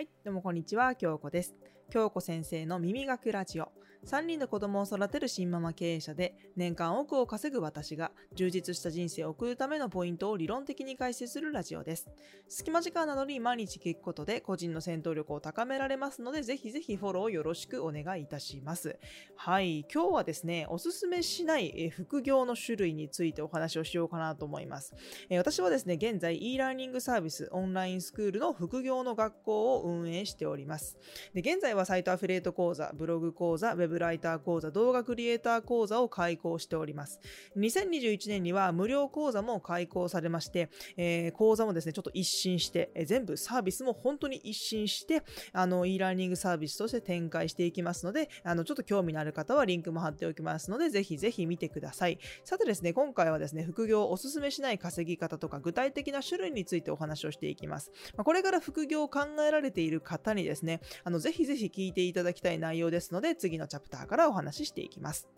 はい、どうもこんにちは、京子です。京子先生の耳学ラジオ。3人の子供を育てる新ママ経営者で、年間億を稼ぐ私が、充実した人生を送るためのポイントを理論的に解説するラジオです。隙間時間などに毎日聞くことで、個人の戦闘力を高められますので、ぜひぜひフォローよろしくお願いいたします。はい、今日はですね、おすすめしない副業の種類についてお話をしようかなと思います。私はですね、現在 e ラーニングサービス、オンラインスクールの副業の学校を運営しております。で現在はサイトアフィリエイト講座、ブログ講座、ウェブブライター講座、動画クリエイター講座を開講しております。2021年には無料講座も開講されまして、えー、講座もですね、ちょっと一新して、えー、全部サービスも本当に一新して、あの、e ラーニングサービスとして展開していきますので、あの、ちょっと興味のある方はリンクも貼っておきますので、ぜひぜひ見てください。さてですね、今回はですね、副業をおすすめしない稼ぎ方とか具体的な種類についてお話をしていきます。まあ、これから副業を考えられている方にですね、あの、ぜひぜひ聞いていただきたい内容ですので、次のチャプターからお話ししていきます。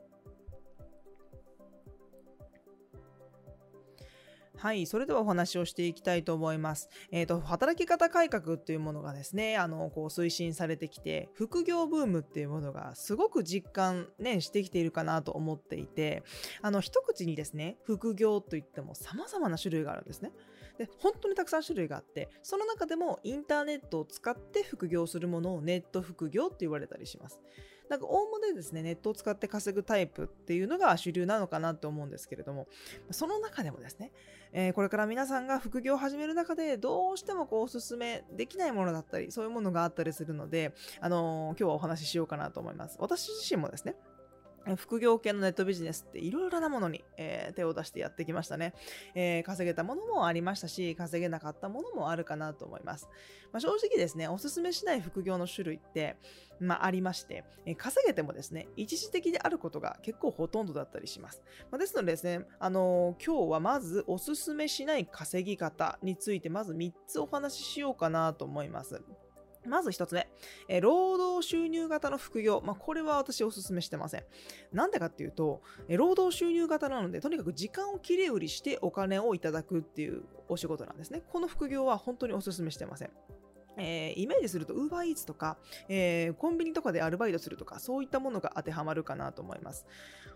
はい。それではお話をしていきたいと思います。えっ、ー、と、働き方改革っていうものがですね、あの、こう推進されてきて、副業ブームっていうものがすごく実感ね、してきているかなと思っていて、あの、一口にですね、副業といっても様々な種類があるんですね。で、本当にたくさん種類があって、その中でもインターネットを使って副業するものをネット副業って言われたりします。なんか、大物でですね、ネットを使って稼ぐタイプっていうのが主流なのかなって思うんですけれども、その中でもですね、えー、これから皆さんが副業を始める中で、どうしてもこう、おすすめできないものだったり、そういうものがあったりするので、あのー、今日はお話ししようかなと思います。私自身もですね、副業系のネットビジネスっていろいろなものに、えー、手を出してやってきましたね、えー、稼げたものもありましたし、稼げなかったものもあるかなと思います。まあ、正直ですね、おすすめしない副業の種類って、まあ、ありまして、えー、稼げてもですね、一時的であることが結構ほとんどだったりします。まあ、ですのでですね、あの今日はまずおすすめしない稼ぎ方について、まず3つお話ししようかなと思います。まず一つ目、え労働収入型の副業。まあ、これは私お勧めしてません。なんでかっていうと、え労働収入型なので、とにかく時間を切り売りしてお金をいただくっていうお仕事なんですね。この副業は本当にお勧めしてません。えー、イメージすると UberEats とか、えー、コンビニとかでアルバイトするとか、そういったものが当てはまるかなと思います。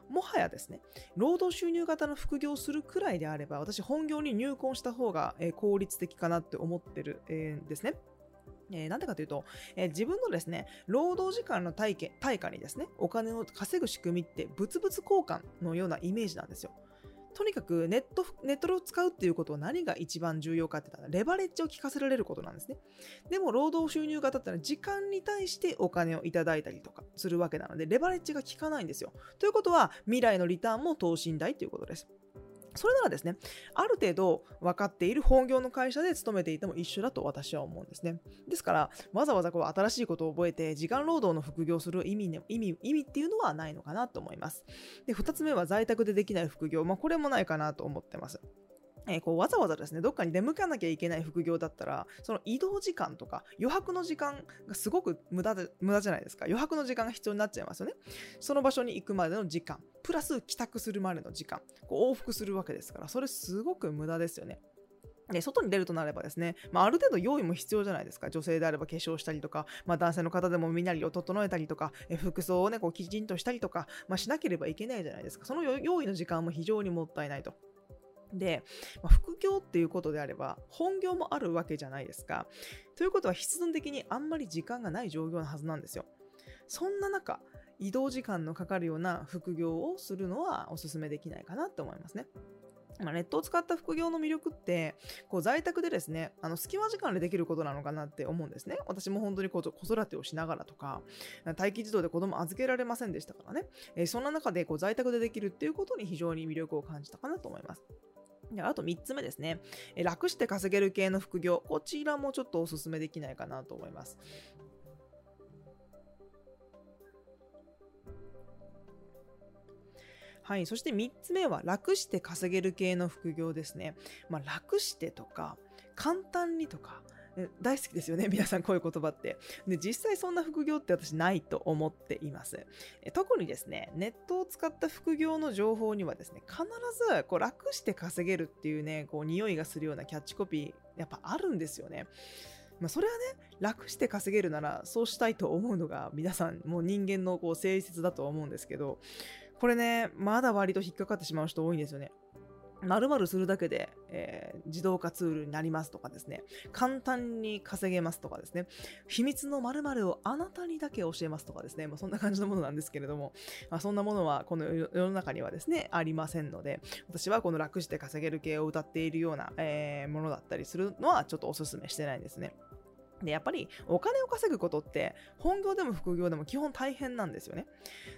もはやですね、労働収入型の副業をするくらいであれば、私本業に入婚した方が、え、効率的かなって思ってる、えー、ですね。えー、なんでかというと、えー、自分のですね、労働時間の対対価にですね、お金を稼ぐ仕組みって物々交換のようなイメージなんですよ。とにかくネット、ネットを使うっていうことは何が一番重要かって言ったら、レバレッジを効かせられることなんですね。でも、労働収入型ってのは時間に対してお金をいただいたりとかするわけなので、レバレッジが効かないんですよ。ということは、未来のリターンも等身大ということです。それならですね、ある程度分かっている本業の会社で勤めていても一緒だと私は思うんですね。ですから、わざわざこう新しいことを覚えて時間労働の副業する意味、意味、意味っていうのはないのかなと思います。で、2つ目は在宅でできない副業。まあ、これもないかなと思ってます。えー、こうわざわざですね、どっかに出向かなきゃいけない副業だったら、その移動時間とか余白の時間がすごく無駄で、無駄じゃないですか。余白の時間が必要になっちゃいますよね。その場所に行くまでの時間、プラス帰宅するまでの時間、こう往復するわけですから、それすごく無駄ですよね。で、外に出るとなればですね、まあ、ある程度用意も必要じゃないですか。女性であれば化粧したりとか、まあ、男性の方でも身なりを整えたりとか、え服装をね、こうきちんとしたりとか、まあ、しなければいけないじゃないですか。その用意の時間も非常にもったいないと。で、まあ、副業っていうことであれば、本業もあるわけじゃないですか。ということは必然的にあんまり時間がない状況なはずなんですよ。そんな中、移動時間のかかるような副業をするのはおすすめできないかなと思いますね。まあ、ネットを使った副業の魅力って、こう在宅でですね、あの隙間時間でできることなのかなって思うんですね。私も本当にこう子育てをしながらとか、待機児童で子供預けられませんでしたからね。えー、そんな中でこう在宅でできるっていうことに非常に魅力を感じたかなと思います。であと3つ目ですね。楽して稼げる系の副業。こちらもちょっとお勧めできないかなと思います。はい。そして3つ目は楽して稼げる系の副業ですね。まあ、楽してとか、簡単にとか、大好きですよね。皆さんこういう言葉って。で、実際そんな副業って私ないと思っています。特にですね、ネットを使った副業の情報にはですね、必ずこう楽して稼げるっていうね、こう匂いがするようなキャッチコピー、やっぱあるんですよね。まあ、それはね、楽して稼げるならそうしたいと思うのが皆さん、もう人間のこう性質だと思うんですけど、これね、まだ割と引っかかってしまう人多いんですよね。〇〇するだけで、えー、自動化ツールになりますとかですね、簡単に稼げますとかですね、秘密の〇〇をあなたにだけ教えますとかですね、まあ、そんな感じのものなんですけれども、まあ、そんなものはこの世の中にはですね、ありませんので、私はこの楽して稼げる系を歌っているような、えー、ものだったりするのはちょっとお勧めしてないんですね。で、やっぱりお金を稼ぐことって本業でも副業でも基本大変なんですよね。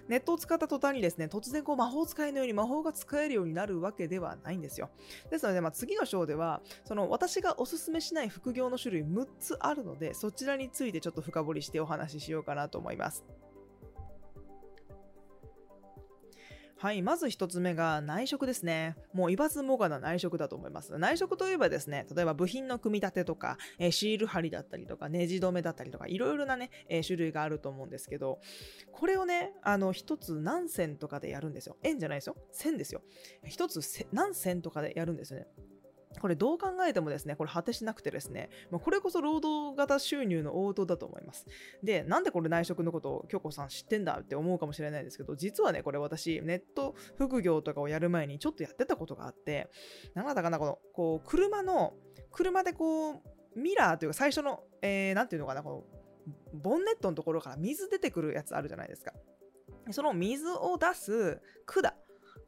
ネットを使った途端にですね、突然こう魔法使いのように魔法が使えるようになるわけではないんですよ。ですので、まあ、次の章では、その私がおすすめしない副業の種類6つあるので、そちらについてちょっと深掘りしてお話ししようかなと思います。はい、まず1つ目が内職ですね。もう言わずもがな内職だと思います。内職といえばですね、例えば部品の組み立てとか、え、シール貼りだったりとか、ネジ止めだったりとか、いろいろなね、え、種類があると思うんですけど、これをね、あの、1つ何線とかでやるんですよ。円じゃないですよ。線ですよ。1つ何線とかでやるんですよね。これどう考えてもですね、これ果てしなくてですね、まあ、これこそ労働型収入の応答だと思います。で、なんでこれ内職のことを京子さん知ってんだって思うかもしれないですけど、実はね、これ私、ネット副業とかをやる前にちょっとやってたことがあって、なんだったかな、この、こう、車の、車でこう、ミラーというか最初の、えー、なんていうのかな、この、ボンネットのところから水出てくるやつあるじゃないですか。その水を出す管。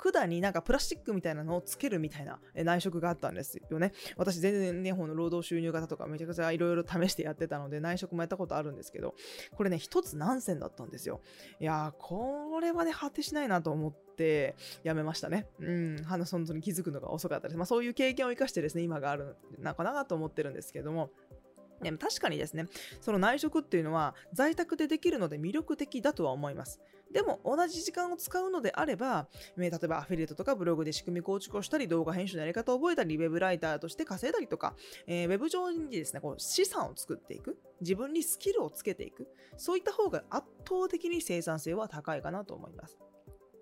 管になんかプラスチックみたいなのをつけるみたいな内職があったんですよね。私全然ね、この労働収入型とかめちゃくちゃいろいろ試してやってたので内職もやったことあるんですけど、これね、一つ何銭だったんですよ。いやー、これはね、果てしないなと思って、やめましたね。うん、そのに気づくのが遅かったです。まあそういう経験を生かしてですね、今があるのかなと思ってるんですけども、でも確かにですね、その内職っていうのは在宅でできるので魅力的だとは思います。でも同じ時間を使うのであれば、例えばアフィリエイトとかブログで仕組み構築をしたり、動画編集のやり方を覚えたり、ウェブライターとして稼いだりとか、えー、ウェブ上にですね、こう資産を作っていく、自分にスキルをつけていく、そういった方が圧倒的に生産性は高いかなと思います。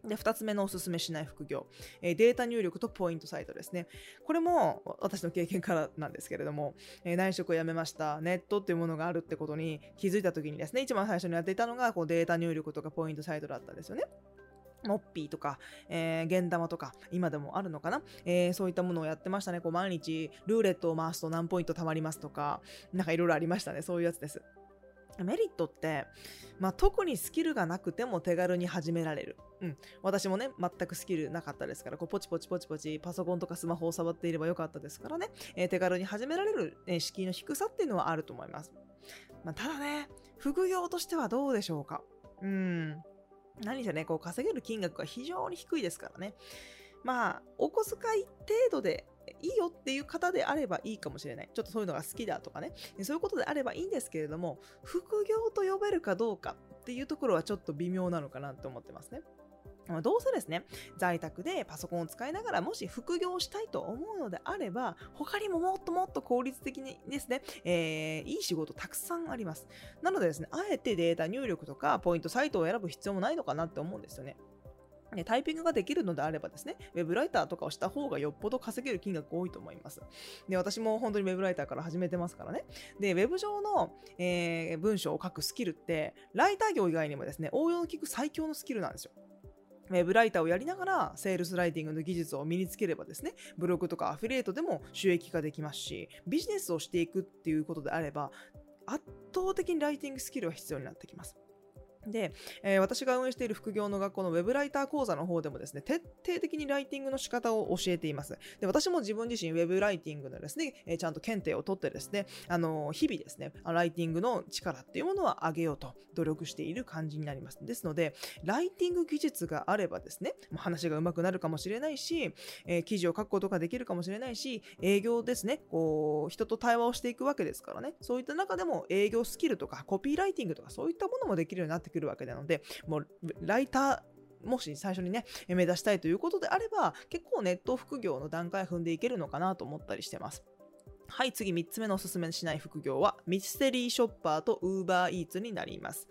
で、2つ目のおすすめしない副業、え、データ入力とポイントサイトですね。これも私の経験からなんですけれども、え、内職を辞めました。ネットっていうものがあるってことに気づいた時にですね、一番最初にやっていたのがこうデータ入力とかポイントサイトだったんですよね。モッピーとか、えー、ゲン玉とか、今でもあるのかな、えー、そういったものをやってましたね。こう毎日ルーレットを回すと何ポイント貯まりますとか、なんかいろいろありましたね。そういうやつです。メリットって、まあ、特にスキルがなくても手軽に始められる。うん。私もね、全くスキルなかったですから、こうポチポチポチポチパソコンとかスマホを触っていればよかったですからね、えー、手軽に始められる、えー、敷居の低さっていうのはあると思います。まあ、ただね、副業としてはどうでしょうか。うん。何せね、こう稼げる金額が非常に低いですからね。まあ、お小遣い程度でいいよっていう方であればいいかもしれない。ちょっとそういうのが好きだとかね。そういうことであればいいんですけれども、副業と呼べるかどうかっていうところはちょっと微妙なのかなと思ってますね。どうせですね、在宅でパソコンを使いながらもし副業したいと思うのであれば、他にももっともっと効率的にですね、えー、いい仕事たくさんあります。なのでですね、あえてデータ入力とかポイントサイトを選ぶ必要もないのかなって思うんですよね。タイピングができるのであればですね、ウェブライターとかをした方がよっぽど稼げる金額多いと思います。で、私も本当にウェブライターから始めてますからね。で、ウェブ上の、えー、文章を書くスキルって、ライター業以外にもですね、応用の効く最強のスキルなんですよ。ウェブライターをやりながら、セールスライティングの技術を身につければですね、ブログとかアフィリエイトでも収益化できますし、ビジネスをしていくっていうことであれば、圧倒的にライティングスキルは必要になってきます。で、えー、私が運営している副業の学校のウェブライター講座の方でもですね、徹底的にライティングの仕方を教えています。で、私も自分自身ウェブライティングのですね、えー、ちゃんと検定を取ってですね、あのー、日々ですね、ライティングの力っていうものは上げようと努力している感じになります。ですので、ライティング技術があればですね、話が上手くなるかもしれないし、え、記事を書くことができるかもしれないし、営業ですね、こう、人と対話をしていくわけですからね、そういった中でも営業スキルとかコピーライティングとかそういったものもできるようになっててくるわけなので、もうライターもし最初にね、目指したいということであれば、結構ネット副業の段階踏んでいけるのかなと思ったりしてます。はい、次3つ目のおすすめしない副業は、ミステリーショッパーとウーバーイーツになります。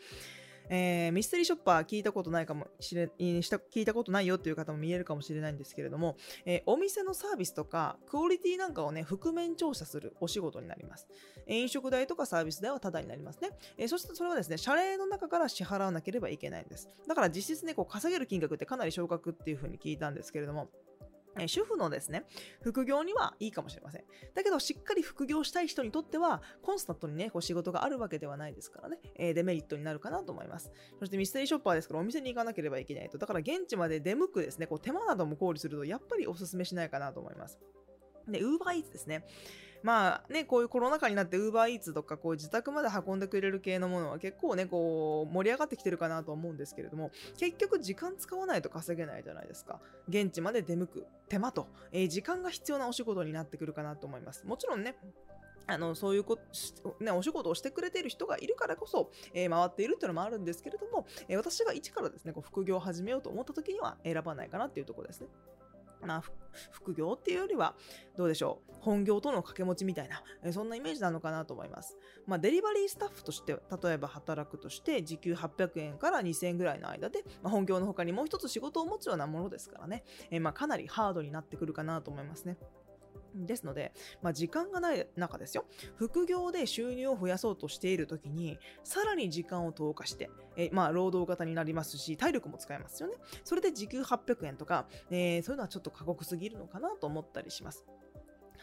えー、ミステリーショッパー聞いたことないかもしれした聞いたことないよっていう方も見えるかもしれないんですけれども、えー、お店のサービスとかクオリティなんかをね覆面調査するお仕事になります、えー、飲食代とかサービス代はタダになりますね、えー、そしてそれはですね謝礼の中から支払わなければいけないんです。だから実質ねこう稼げる金額ってかなり少額っていうふうに聞いたんですけれどもえ主婦のですね、副業にはいいかもしれません。だけど、しっかり副業したい人にとっては、コンスタントにね、こう仕事があるわけではないですからね、えー、デメリットになるかなと思います。そしてミステリーショッパーですから、お店に行かなければいけないと。だから、現地まで出向くですね、こう手間なども考慮すると、やっぱりお勧めしないかなと思います。で、Uber Eats ですね。まあね、こういうコロナ禍になって UberEats とかこう自宅まで運んでくれる系のものは結構ね、こう盛り上がってきてるかなと思うんですけれども、結局時間使わないと稼げないじゃないですか。現地まで出向く手間と、えー、時間が必要なお仕事になってくるかなと思います。もちろんね、あのそういうこ、ね、お仕事をしてくれている人がいるからこそ、えー、回っているっていうのもあるんですけれども、えー、私が一からですね、こう副業を始めようと思った時には選ばないかなっていうところですね。まあ、副業っていうよりは、どうでしょう、本業との掛け持ちみたいな、そんなイメージなのかなと思います。まあ、デリバリースタッフとして、例えば働くとして、時給800円から2000円ぐらいの間で、まあ、本業の他にもう一つ仕事を持つようなものですからね、えまあ、かなりハードになってくるかなと思いますね。ですので、まあ、時間がない中ですよ。副業で収入を増やそうとしている時に、さらに時間を投下して、えまあ、労働型になりますし、体力も使えますよね。それで時給800円とか、えー、そういうのはちょっと過酷すぎるのかなと思ったりします。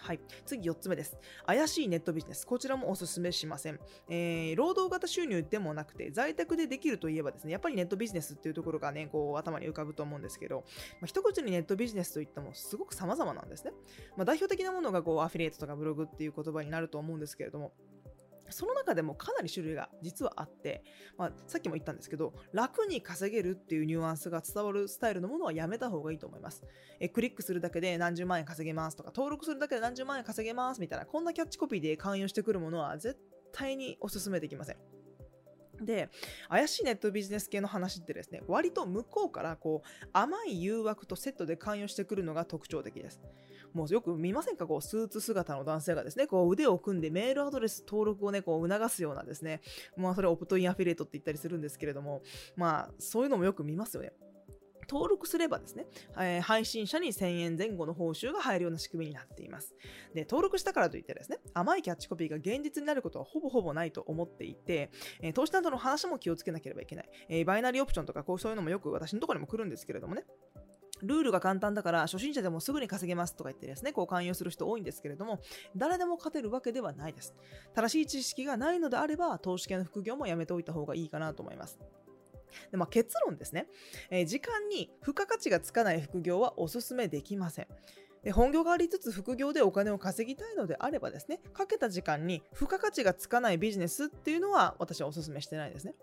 はい。次4つ目です。怪しいネットビジネス。こちらもおすすめしません。えー、労働型収入でもなくて、在宅でできるといえばですね、やっぱりネットビジネスっていうところがね、こう頭に浮かぶと思うんですけど、まあ、一口にネットビジネスといってもすごく様々なんですね。まあ、代表的なものがこうアフィリエイトとかブログっていう言葉になると思うんですけれども、その中でもかなり種類が実はあって、まあ、さっきも言ったんですけど、楽に稼げるっていうニュアンスが伝わるスタイルのものはやめた方がいいと思います。えクリックするだけで何十万円稼げますとか、登録するだけで何十万円稼げますみたいな、こんなキャッチコピーで勧誘してくるものは絶対にお勧めできません。で、怪しいネットビジネス系の話ってですね、割と向こうからこう甘い誘惑とセットで勧誘してくるのが特徴的です。もうよく見ませんか？こう、スーツ姿の男性がですね、こう腕を組んでメールアドレス登録をね、こう促すようなですね、まあそれオプトインアフィリエイトって言ったりするんですけれども、まあそういうのもよく見ますよね。登録すればですね、えー、配信者に1000円前後の報酬が入るような仕組みになっています。で、登録したからといってですね、甘いキャッチコピーが現実になることはほぼほぼないと思っていて、えー、投資などの話も気をつけなければいけない。えー、バイナリーオプションとかこうそういうのもよく私のところにも来るんですけれどもね、ルールが簡単だから初心者でもすぐに稼げますとか言ってですね、こう勧誘する人多いんですけれども、誰でも勝てるわけではないです。正しい知識がないのであれば、投資系の副業もやめておいた方がいいかなと思います。でまあ、結論ですね、えー、時間に付加価値がつかない副業はお勧めできません。で本業がありつつ副業でお金を稼ぎたいのであればですね、かけた時間に付加価値がつかないビジネスっていうのは私はお勧めしてないですね。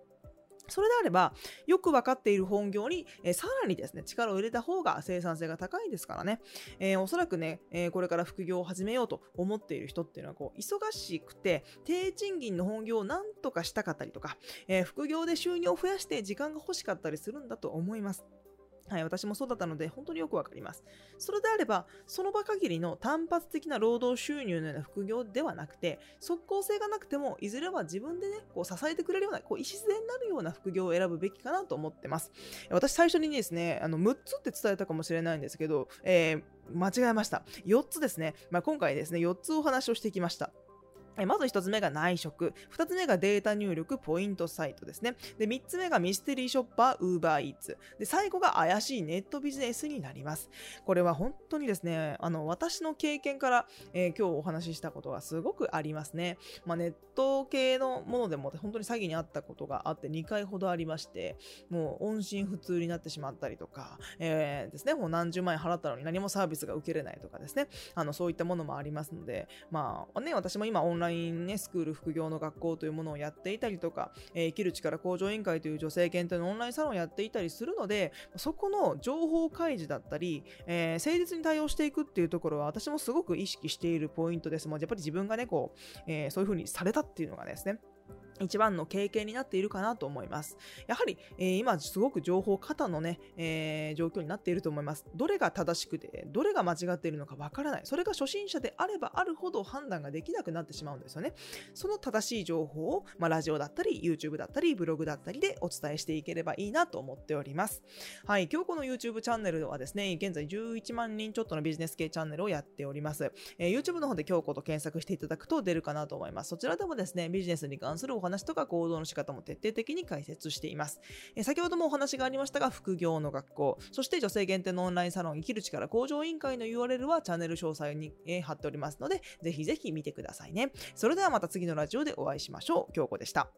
それであれば、よく分かっている本業に、えー、さらにですね、力を入れた方が生産性が高いですからね、えー、おそらくね、えー、これから副業を始めようと思っている人っていうのは、こう、忙しくて、低賃金の本業を何とかしたかったりとか、え副業で収入を増やして時間が欲しかったりするんだと思います。はい、私もそうだったので、本当によくわかります。それであれば、その場限りの単発的な労働収入のような副業ではなくて、即効性がなくても、いずれは自分でね、こう支えてくれるような、こう、礎になるような副業を選ぶべきかなと思ってます。私、最初にですね、あの、6つって伝えたかもしれないんですけど、えー、間違えました。4つですね。まあ、今回ですね、4つお話をしてきました。まず1つ目が内職。2つ目がデータ入力、ポイントサイトですね。で、3つ目がミステリーショッパー、ウーバーイーツ。で、最後が怪しいネットビジネスになります。これは本当にですね、あの、私の経験から、えー、今日お話ししたことがすごくありますね。まあ、ネット系のものでも本当に詐欺にあったことがあって2回ほどありまして、もう音信不通になってしまったりとか、えー、ですね、もう何十万円払ったのに何もサービスが受けれないとかですね、あの、そういったものもありますので、まあ、ね、私も今オンラインね、スクール副業の学校というものをやっていたりとか、えー、生きる力向上委員会という女性検定のオンラインサロンをやっていたりするので、そこの情報開示だったり、えー、誠実に対応していくっていうところは私もすごく意識しているポイントです。もうやっぱり自分がね、こう、えー、そういうふうにされたっていうのがですね、一番の経験になっているかなと思います。やはり、えー、今すごく情報過多のね、えー、状況になっていると思います。どれが正しくて、どれが間違っているのかわからない。それが初心者であればあるほど判断ができなくなってしまうんですよね。その正しい情報を、まあ、ラジオだったり、YouTube だったり、ブログだったりでお伝えしていければいいなと思っております。はい、今日この YouTube チャンネルはですね、現在11万人ちょっとのビジネス系チャンネルをやっております。えー、YouTube の方で京子と検索していただくと出るかなと思います。そちらでもですね、ビジネスに関するお話話とか行動の仕方も徹底的に解説しています。え先ほどもお話がありましたが、副業の学校、そして女性限定のオンラインサロン生きる力向上委員会の URL はチャンネル詳細に、え貼っておりますので、ぜひぜひ見てくださいね。それではまた次のラジオでお会いしましょう。京子でした。